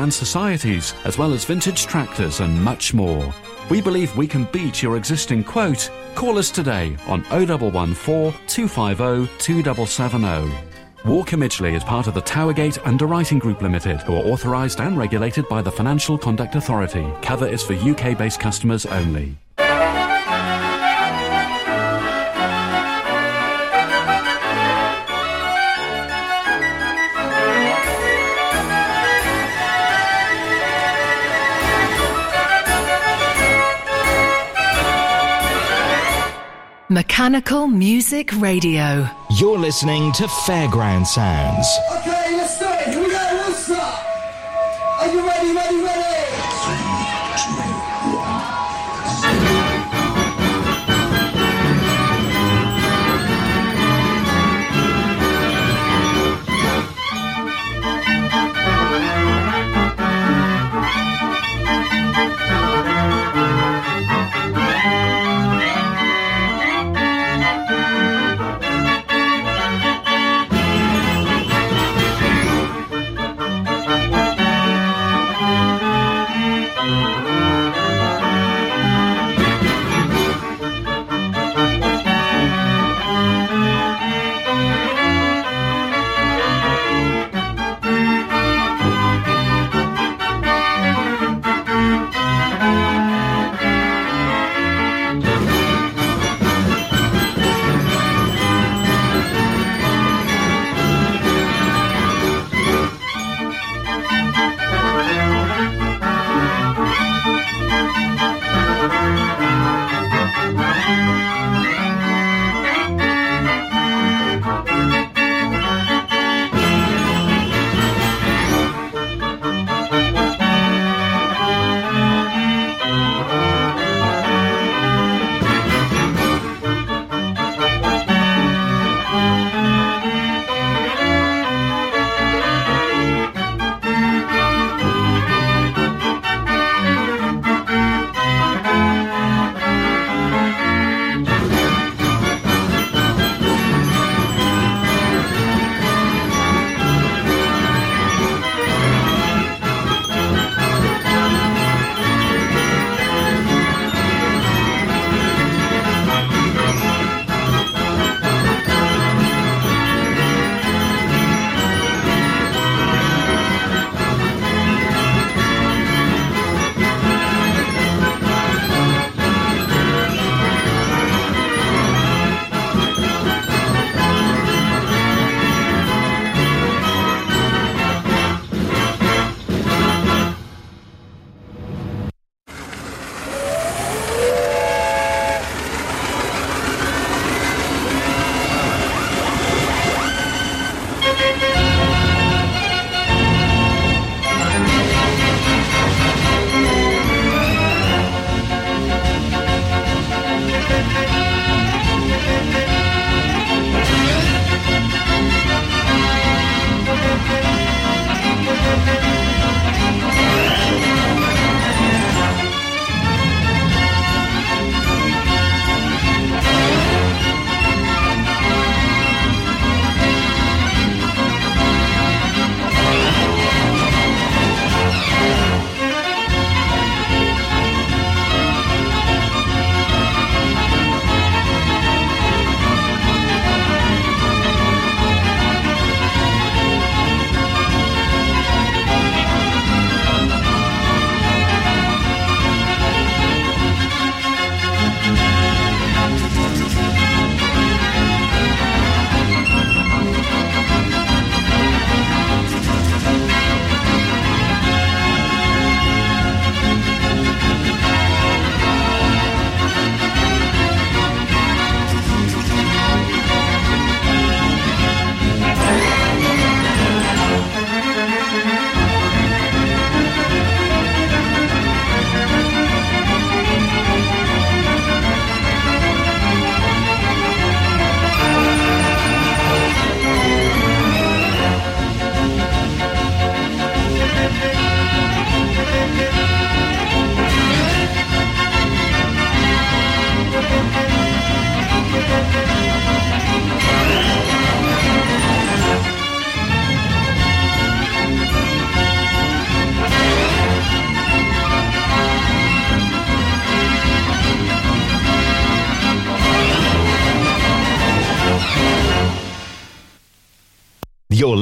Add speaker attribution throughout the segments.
Speaker 1: and societies, as well as vintage tractors and much more. We believe we can beat your existing quote. Call us today on 0114 250 2770. Walker Midgley is part of the Towergate Underwriting Group Limited, who are authorised and regulated by the Financial Conduct Authority. Cover is for UK based customers only.
Speaker 2: Mechanical Music Radio.
Speaker 3: You're listening to Fairground Sounds.
Speaker 4: Okay, let's do it. Here we go. We'll start. Are you ready, ready, ready?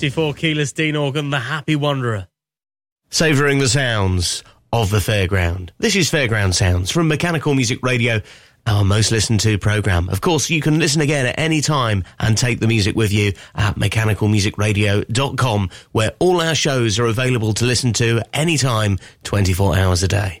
Speaker 5: Fifty-four keyless Dean organ, the Happy Wanderer, savouring the sounds of the fairground. This is Fairground Sounds from Mechanical Music Radio, our most listened to program. Of course, you can listen again at any time and take the music with you at mechanicalmusicradio.com, where all our shows are available to listen to anytime, 24 hours a day.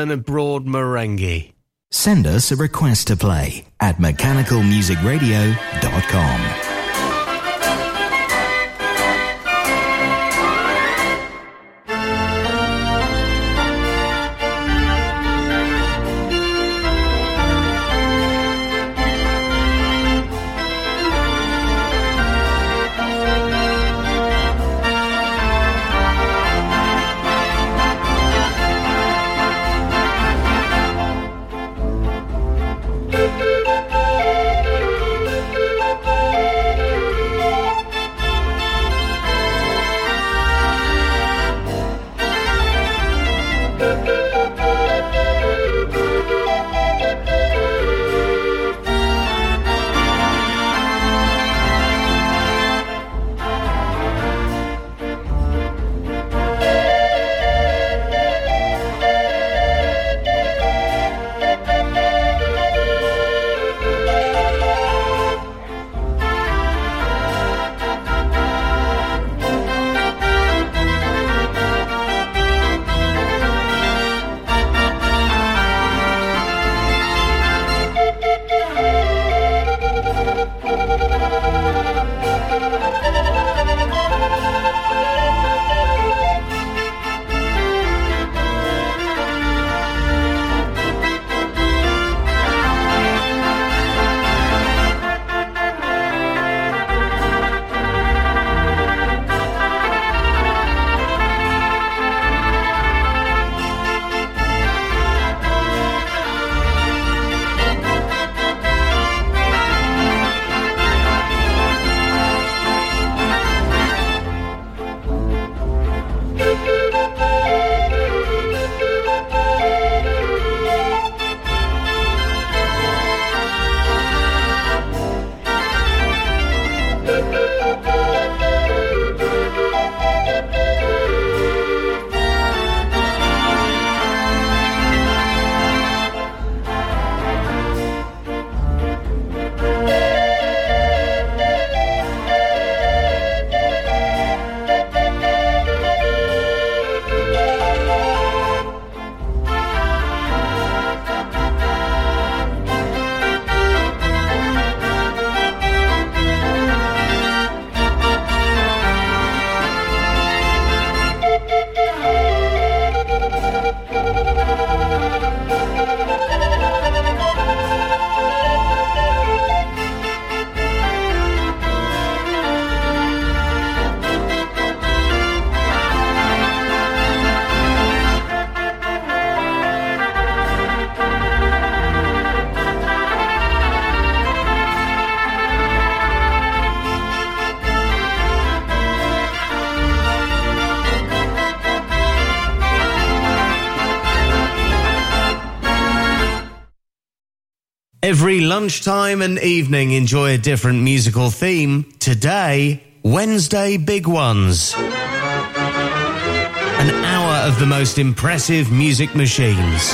Speaker 5: Bernard Broad Marenghi.
Speaker 3: Send us a request to play at mechanicalmusicradio.com.
Speaker 5: lunchtime and evening, enjoy a different musical theme. Today, Wednesday Big Ones. An hour of the most impressive music machines.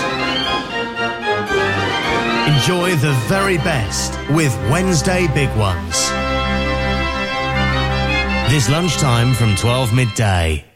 Speaker 5: Enjoy the very best with Wednesday Big Ones. This lunchtime from 12 midday.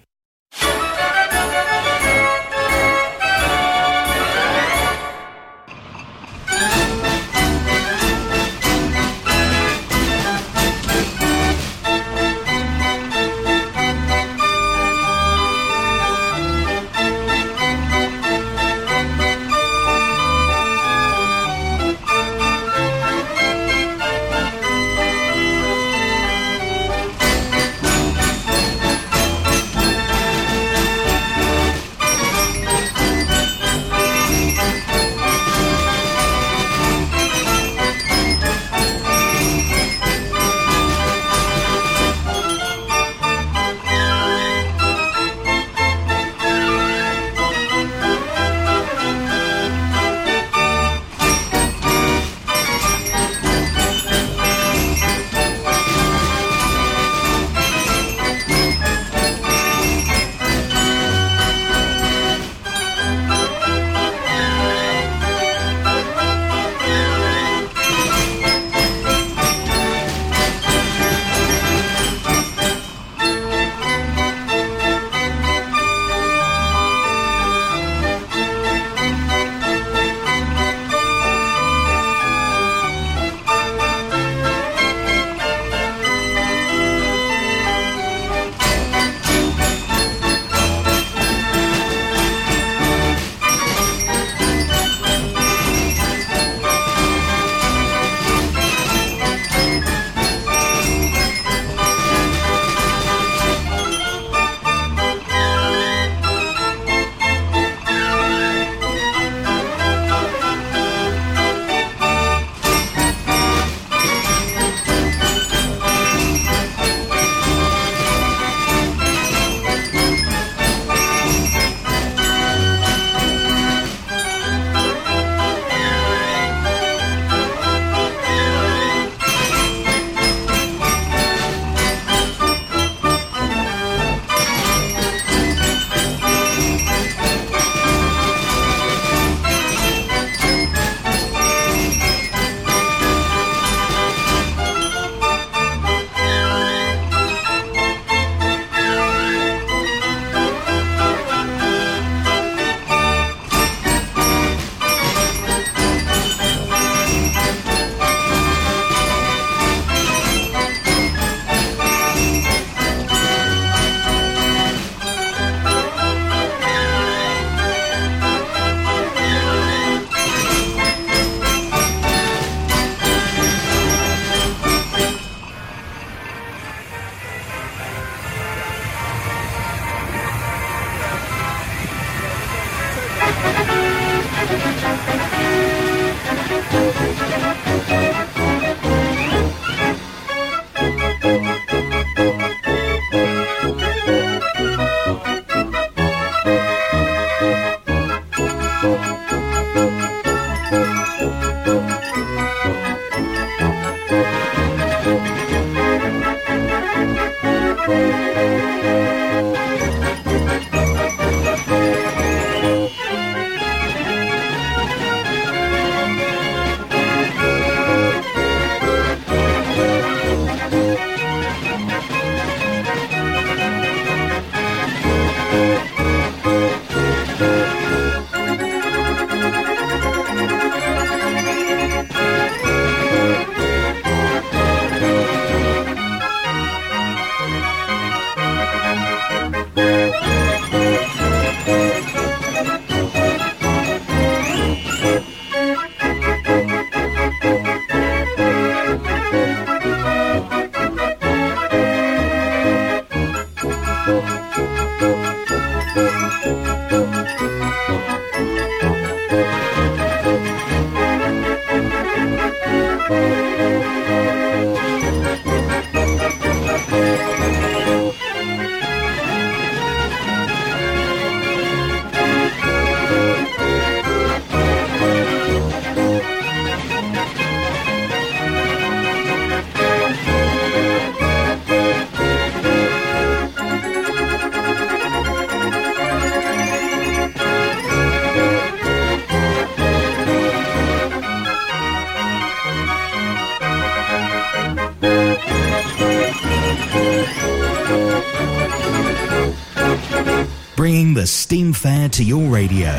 Speaker 3: The steam fair to your radio.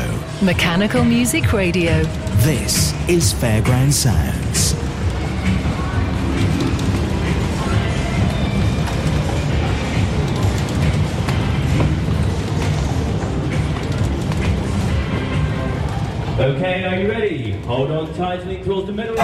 Speaker 2: Mechanical Music Radio.
Speaker 3: This is Fairground Sounds.
Speaker 6: Okay, are you ready? Hold on tightly towards the middle.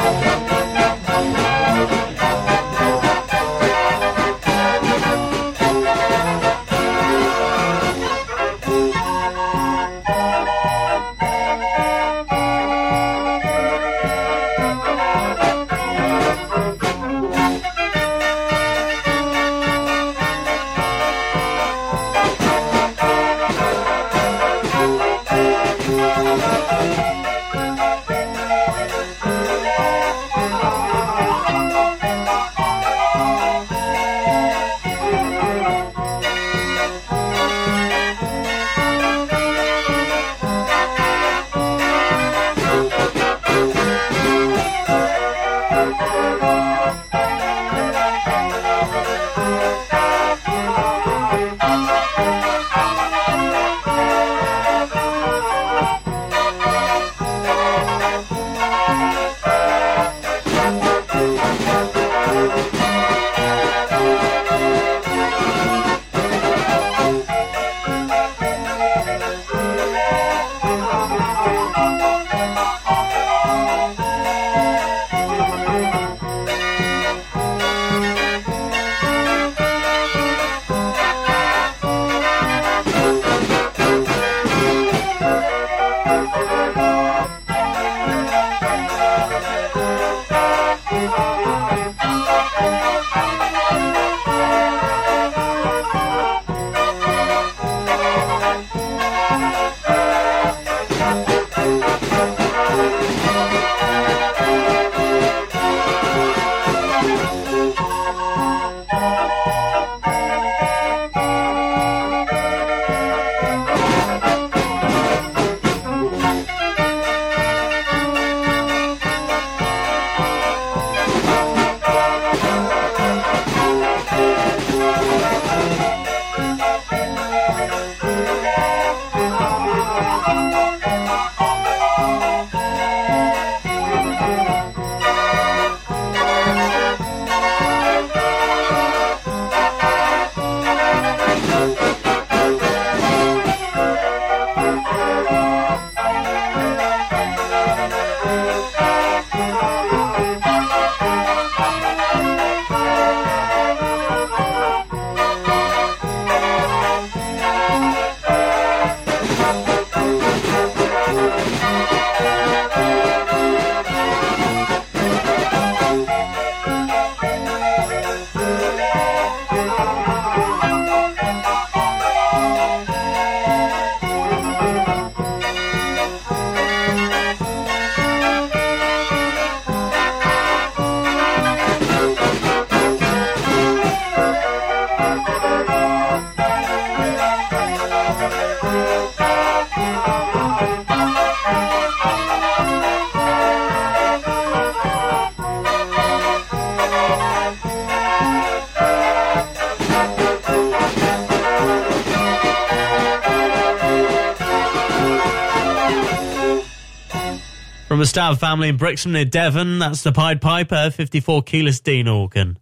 Speaker 7: From a Stab family in Brixham near Devon, that's the Pied Piper 54 keyless Dean organ.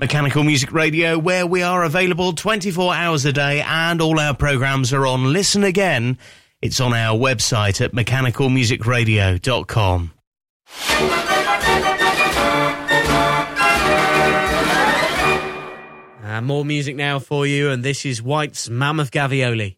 Speaker 5: Mechanical Music Radio, where we are available 24 hours a day and all our programs are on Listen Again. It's on our website at mechanicalmusicradio.com.
Speaker 7: And uh, more music now for you, and this is White's Mammoth Gavioli.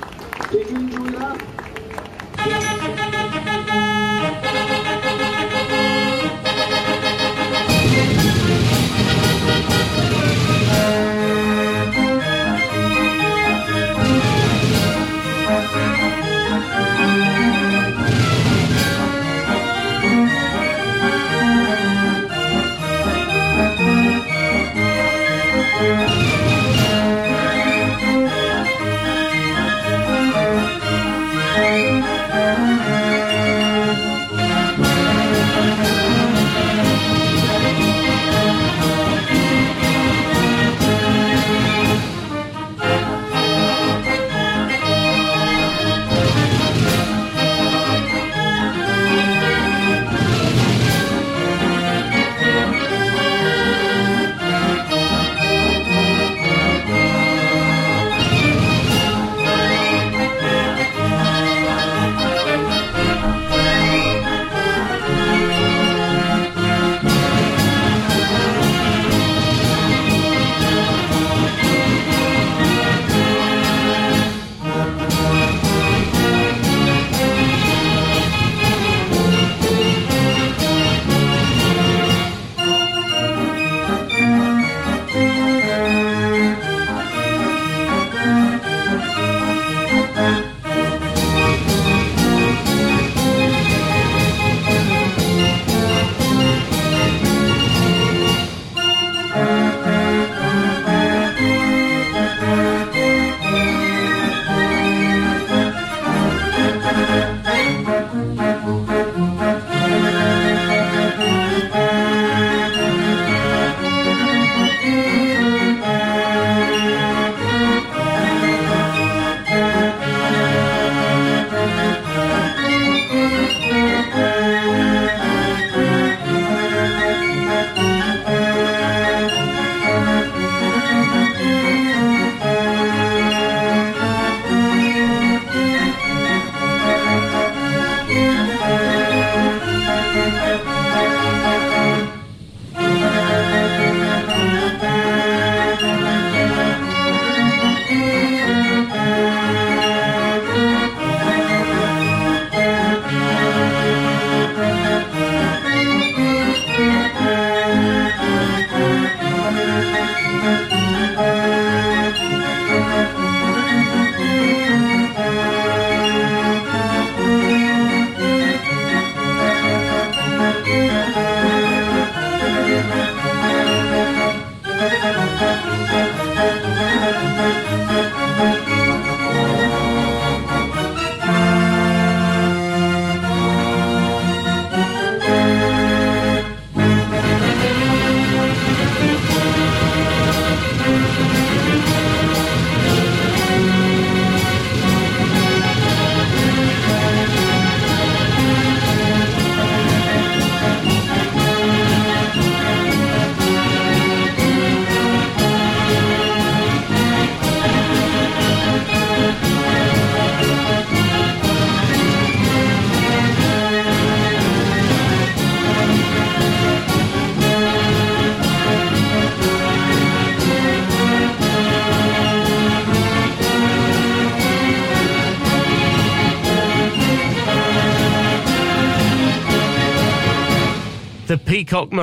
Speaker 5: Peacock.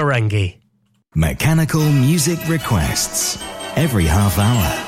Speaker 3: Mechanical music requests. Every half hour.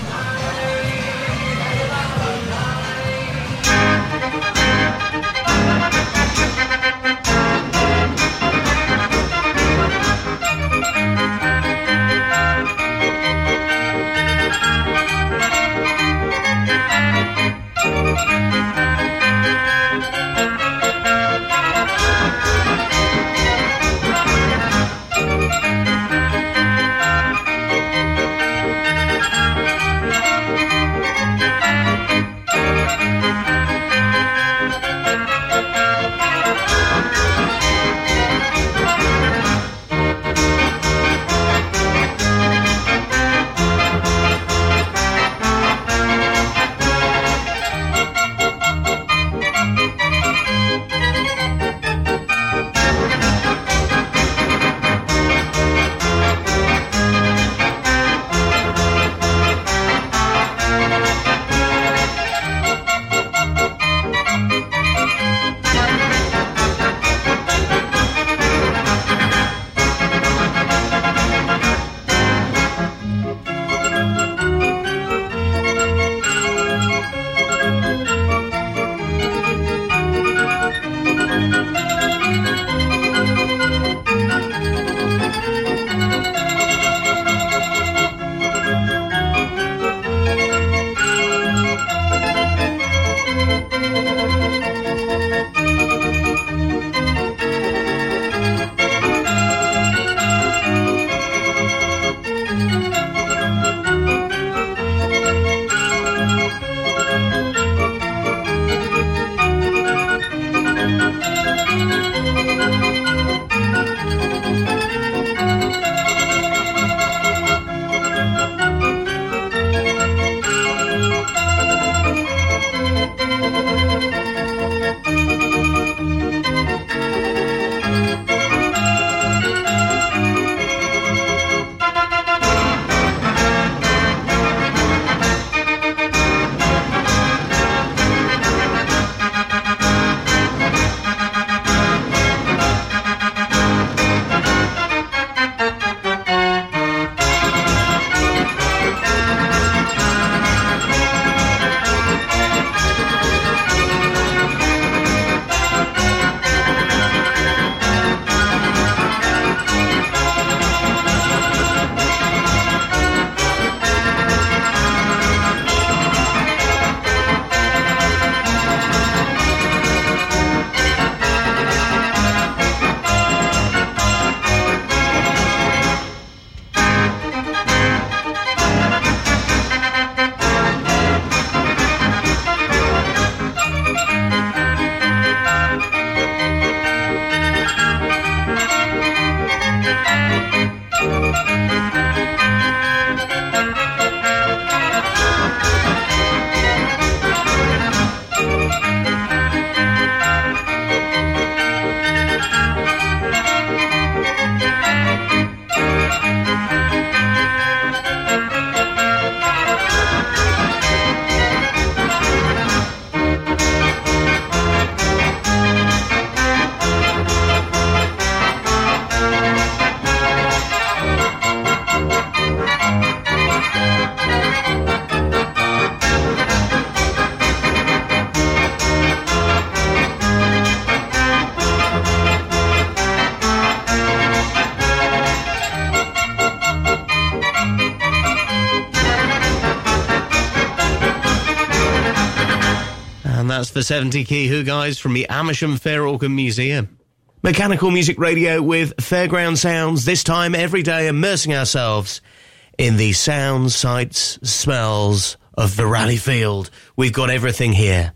Speaker 5: The 70 Key Hooghuys from the Amersham Fair Organ Museum. Mechanical Music Radio with Fairground Sounds, this time every day immersing ourselves in the sounds, sights, smells of the rally field. We've got everything here.